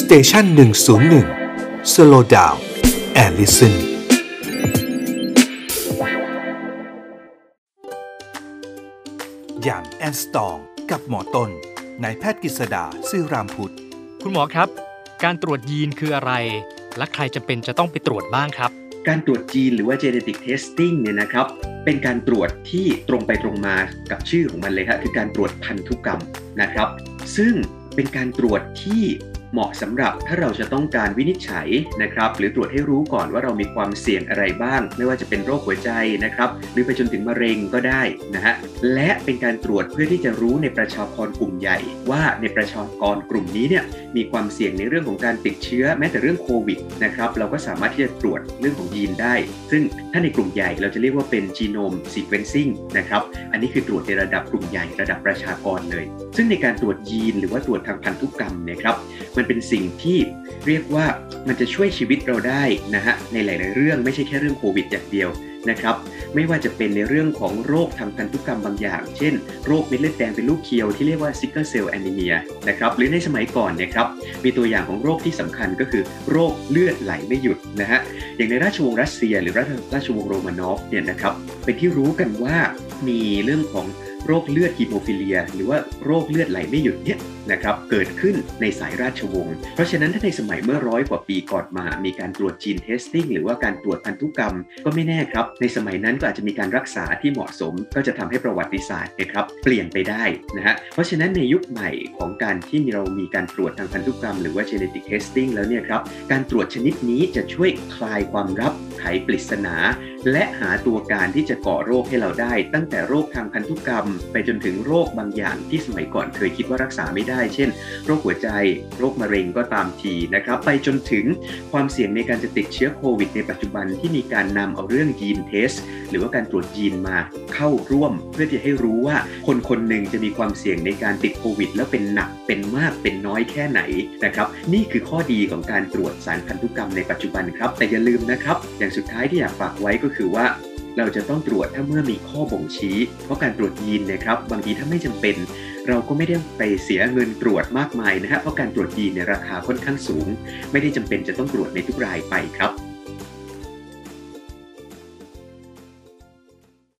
station หนึ่งศูนย์หนึ่ง slow down and listen young and strong กับหมอต้นนายแพทย์กฤษดา ศิรามพุช คุณหมอครับ การตรวจยีนคืออะไร และใครจะเป็นจะต้องไปตรวจบ้างครับ การตรวจจีนหรือว่า genetic testing เนี่ยนะครับ เป็นการตรวจที่ตรงไปตรงมากับชื่อของมันเลยครับคือการตรวจพันธุกรรมนะครับ ซึ่งเป็นการตรวจที่ เหมาะสำหรับถ้าเราจะต้องการวินิจฉัยนะครับ หรือตรวจให้รู้ก่อนว่าเรามีความเสี่ยงอะไรบ้าง ไม่ว่าจะเป็นโรคหัวใจนะครับ หรือไปจนถึงมะเร็งก็ได้นะฮะและเป็นการตรวจเพื่อที่จะรู้ในประชากรกลุ่มใหญ่ ว่าในประชากรกลุ่มนี้เนี่ยมีความเสี่ยงในเรื่องของการติดเชื้อแม้แต่เรื่องโควิดนะครับเราก็สามารถที่จะตรวจเรื่องของยีนได้ ซึ่งถ้าในกลุ่มใหญ่เราจะเรียกว่าเป็น genome sequencing นะครับอันนี้คือตรวจในระดับกลุ่มใหญ่ระดับประชากรเลย ซึ่งในการตรวจยีนหรือว่าตรวจทางพันธุกรรมเนะครับมันเป็นสิ่งที่เรียกว่ามันจะช่วยชีวิตเราได้นะฮะในหลาย ๆ เรื่องไม่ใช่แค่เรื่องโควิดอย่างเดียวนะครับไม่ว่าจะเป็นในเรื่องของโรคทางพันธุกรรมบางอย่าง เช่นโรคเม็ดเลือดแดงเป็นลูกเคียวที่เรียกว่า sickle cell anemia นะครับหรือในสมัยก่อนเนี่ยครับมีตัวอย่างของโรคที่สำคัญก็คือโรคเลือดไหลไม่หยุดนะฮะอย่างในราชวงศ์รัสเซีย หรือราชวงศ์โรมานอฟเนี่ยนะครับเป็นที่รู้กันว่ามีเรื่องของ โรคเลือดฮีโมฟิเลีย หรือว่าโรคเลือดไหลไม่หยุดเนี่ยนะครับเกิดขึ้นในสายราชวงศ์เพราะฉะนั้นถ้าในสมัยเมื่อร้อยกว่าปีก่อนมา มีการตรวจ gene testing หรือว่าการตรวจพันธุกรรม ก็ไม่แน่ครับ ในสมัยนั้นก็อาจจะมีการรักษาที่เหมาะสม ก็จะทำให้ประวัติศาสตร์นะครับเปลี่ยนไปได้นะฮะเพราะฉะนั้นในยุคใหม่ของการที่เรามีการตรวจทางพันธุกรรม หรือว่า genetic testing แล้วเนี่ยครับการตรวจชนิดนี้จะช่วยคลายความลับ ไขปริศนา และหาตัวการที่จะก่อโรคให้เราได้ ตั้งแต่โรคทางพันธุกรรม ไปจนถึงโรคบางอย่างที่สมัยก่อนเคยคิดว่ารักษาไม่ได้ เช่น โรคหัวใจ โรคมะเร็งก็ตามทีนะครับ ไปจนถึงความเสี่ยงในการจะติดเชื้อโควิดในปัจจุบันที่มีการนำเอาเรื่องยีนเทส หรือว่าการตรวจยีนมาเข้าร่วม เพื่อที่จะให้รู้ว่าคนคนหนึ่งจะมีความเสี่ยงในการติดโควิด แล้วเป็นหนักเป็นมากเป็นน้อยแค่ไหนนะครับ นี่คือข้อดีของการตรวจสารพันธุกรรมในปัจจุบันครับ แต่อย่าลืมนะครับอย่างสุดท้ายที่อยากฝากไว้ก็คือว่า เราจะต้องตรวจถ้าเมื่อมีข้อบ่งชี้ เพราะการตรวจยีนนะครับบางทีถ้าไม่จำเป็น เราก็ไม่ได้ไปเสียเงินตรวจมากมายนะฮะเพราะการตรวจยีนในราคาค่อนข้างสูง ไม่ได้จำเป็นจะต้องตรวจในทุกรายไปครับ